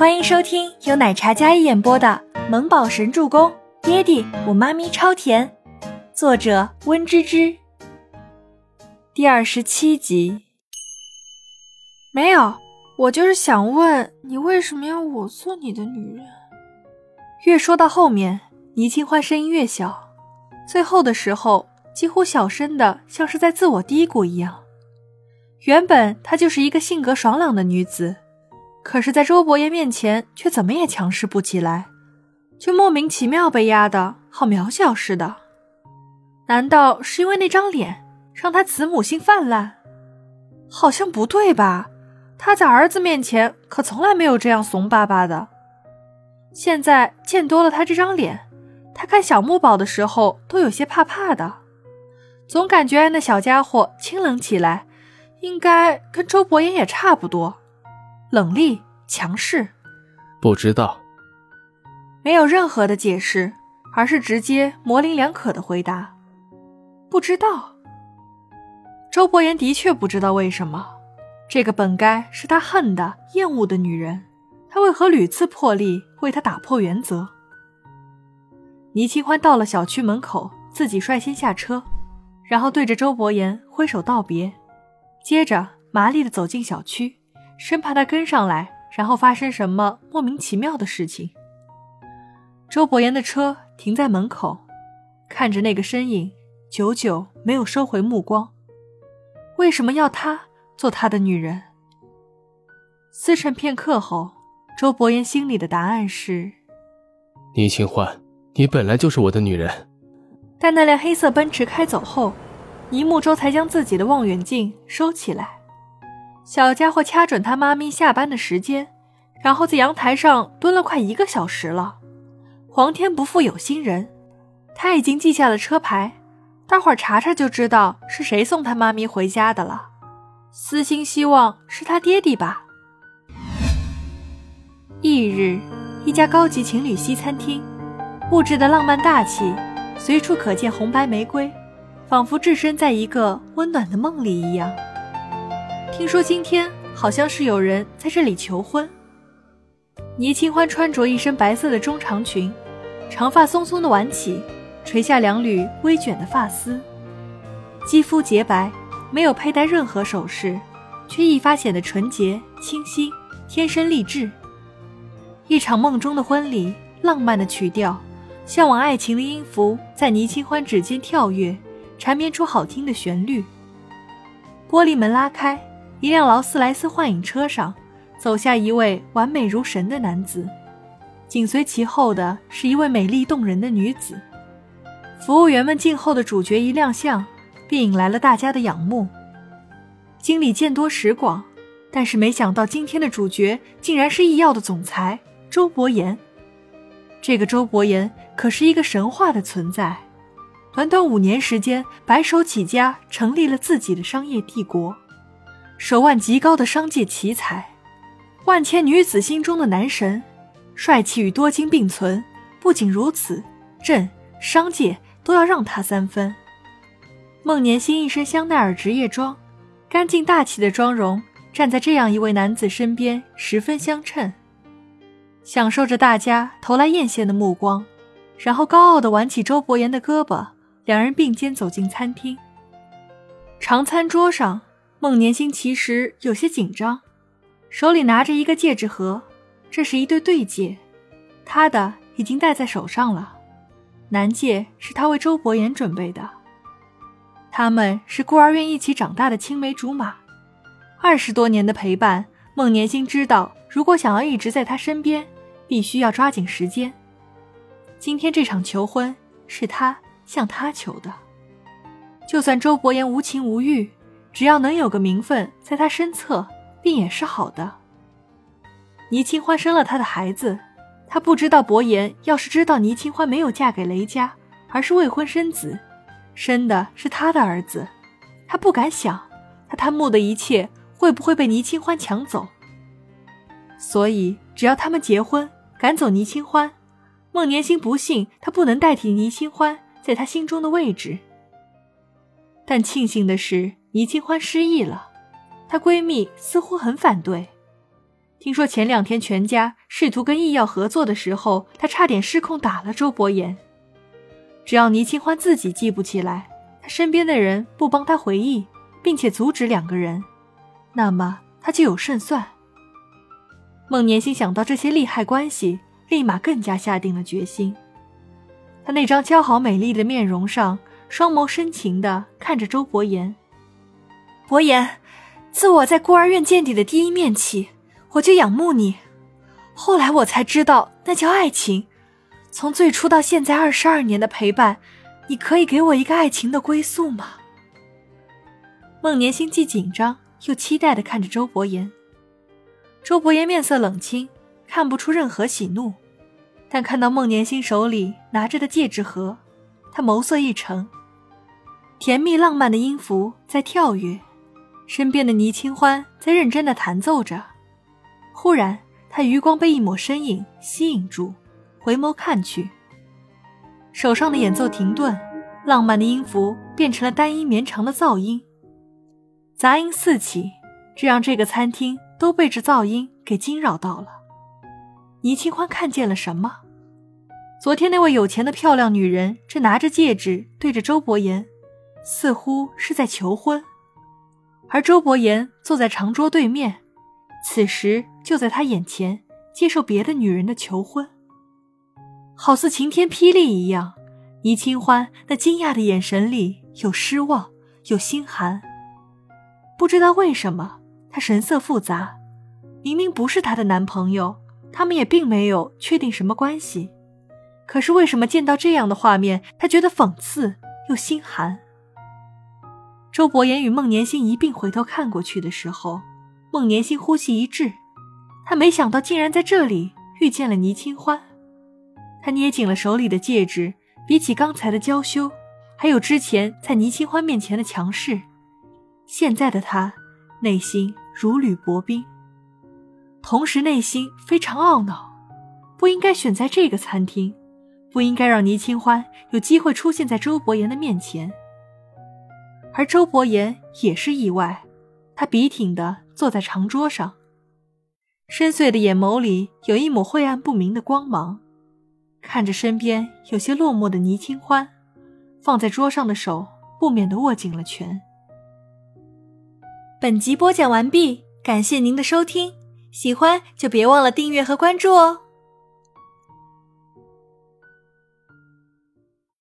欢迎收听由奶茶嘉一演播的《萌宝神助攻》，爹地我妈咪超甜，作者温芝芝。第二十七集。没有，我就是想问你，为什么要我做你的女人？越说到后面，倪清欢声音越小，最后的时候几乎小声的，像是在自我嘀咕一样。原本她就是一个性格爽朗的女子。可是，在周伯言面前，却怎么也强势不起来，就莫名其妙被压得好渺小似的。难道是因为那张脸让他慈母心泛滥？好像不对吧？他在儿子面前可从来没有这样怂巴巴的。现在见多了他这张脸，他看小木宝的时候都有些怕怕的，总感觉那小家伙清冷起来，应该跟周伯言也差不多。冷厉强势，不知道，没有任何的解释，而是直接模棱两可的回答，不知道。周伯言的确不知道为什么，这个本该是他恨的、厌恶的女人，他为何屡次破例为他打破原则？倪清欢到了小区门口，自己率先下车，然后对着周伯言挥手道别，接着麻利的走进小区。生怕他跟上来，然后发生什么莫名其妙的事情。周伯言的车停在门口，看着那个身影，久久没有收回目光。为什么要他做他的女人？思忖片刻后，周伯言心里的答案是：倪清欢，你本来就是我的女人。但那辆黑色奔驰开走后，倪木舟才将自己的望远镜收起来。小家伙掐准他妈咪下班的时间，然后在阳台上蹲了快一个小时了。皇天不负有心人，他已经记下了车牌，待会儿查查就知道是谁送他妈咪回家的了。私心希望是他爹地吧。翌日，一家高级情侣西餐厅，布置的浪漫大气，随处可见红白玫瑰，仿佛置身在一个温暖的梦里一样。听说今天好像是有人在这里求婚。倪清欢穿着一身白色的中长裙，长发松松的挽起，垂下两缕微卷的发丝，肌肤洁白，没有佩戴任何首饰，却一发显得纯洁清新，天生丽质。一场梦中的婚礼，浪漫的曲调，向往爱情的音符在倪清欢指尖跳跃，缠绵出好听的旋律。玻璃门拉开。一辆劳斯莱斯幻影车上，走下一位完美如神的男子，紧随其后的是一位美丽动人的女子。服务员们静候的主角一亮相，便引来了大家的仰慕。经理见多识广，但是没想到今天的主角竟然是易药的总裁周伯言。这个周伯言可是一个神话的存在，短短五年时间，白手起家，成立了自己的商业帝国。手腕极高的商界奇才，万千女子心中的男神，帅气与多金并存。不仅如此，朕商界都要让他三分。孟年星一身香奈儿职业装，干净大气的妆容，站在这样一位男子身边，十分相称。享受着大家投来艳羡的目光，然后高傲地挽起周伯言的胳膊，两人并肩走进餐厅。长餐桌上。孟年星其实有些紧张，手里拿着一个戒指盒，这是一对对戒，他的已经戴在手上了，男戒是他为周伯言准备的。他们是孤儿院一起长大的青梅竹马，二十多年的陪伴，孟年星知道，如果想要一直在他身边，必须要抓紧时间。今天这场求婚是他向他求的，就算周伯言无情无欲。只要能有个名分在他身侧，便也是好的。倪清欢生了他的孩子，他不知道伯言要是知道倪清欢没有嫁给雷家，而是未婚生子，生的是他的儿子，他不敢想，他贪慕的一切会不会被倪清欢抢走。所以，只要他们结婚，赶走倪清欢，孟年星不信他不能代替倪清欢在他心中的位置。但庆幸的是。倪清欢失忆了，她闺蜜似乎很反对。听说前两天全家试图跟易药合作的时候，她差点失控打了周伯言。只要倪清欢自己记不起来，他身边的人不帮他回忆，并且阻止两个人，那么他就有胜算。孟年心想到这些利害关系，立马更加下定了决心。他那张姣好美丽的面容上，双眸深情地看着周伯言。伯言，自我在孤儿院见你的第一面起。我就仰慕你，后来我才知道那叫爱情。从最初到现在二十二年的陪伴，你可以给我一个爱情的归宿吗？孟年心既紧张又期待的看着周伯言。周伯言面色冷清，看不出任何喜怒，但看到孟年心手里拿着的戒指盒，他眸色一沉。甜蜜浪漫的音符在跳跃，身边的倪清欢在认真的弹奏着。忽然，他余光被一抹身影吸引住，回眸看去，手上的演奏停顿，浪漫的音符变成了单一绵长的噪音，杂音四起，这让这个餐厅都被这噪音给惊扰到了。倪清欢看见了什么？昨天那位有钱的漂亮女人正拿着戒指对着周伯言，似乎是在求婚，而周伯言坐在长桌对面。此时就在他眼前接受别的女人的求婚，好似晴天霹雳一样。倪清欢那惊讶的眼神里有失望，有心寒。不知道为什么，他神色复杂。明明不是她的男朋友，他们也并没有确定什么关系。可是为什么见到这样的画面，他觉得讽刺又心寒？周伯言与孟年心一并回头看过去的时候。孟年心呼吸一滞，他没想到竟然在这里遇见了倪清欢。他捏紧了手里的戒指，比起刚才的娇羞，还有之前在倪清欢面前的强势，现在的他内心如履薄冰，同时内心非常懊恼，不应该选在这个餐厅，不应该让倪清欢有机会出现在周伯言的面前。而周伯言也是意外，他笔挺的。坐在长桌上，深邃的眼眸里有一抹晦暗不明的光芒，看着身边有些落寞的倪清欢，放在桌上的手不免的握紧了拳。本集播讲完毕，感谢您的收听，喜欢就别忘了订阅和关注哦。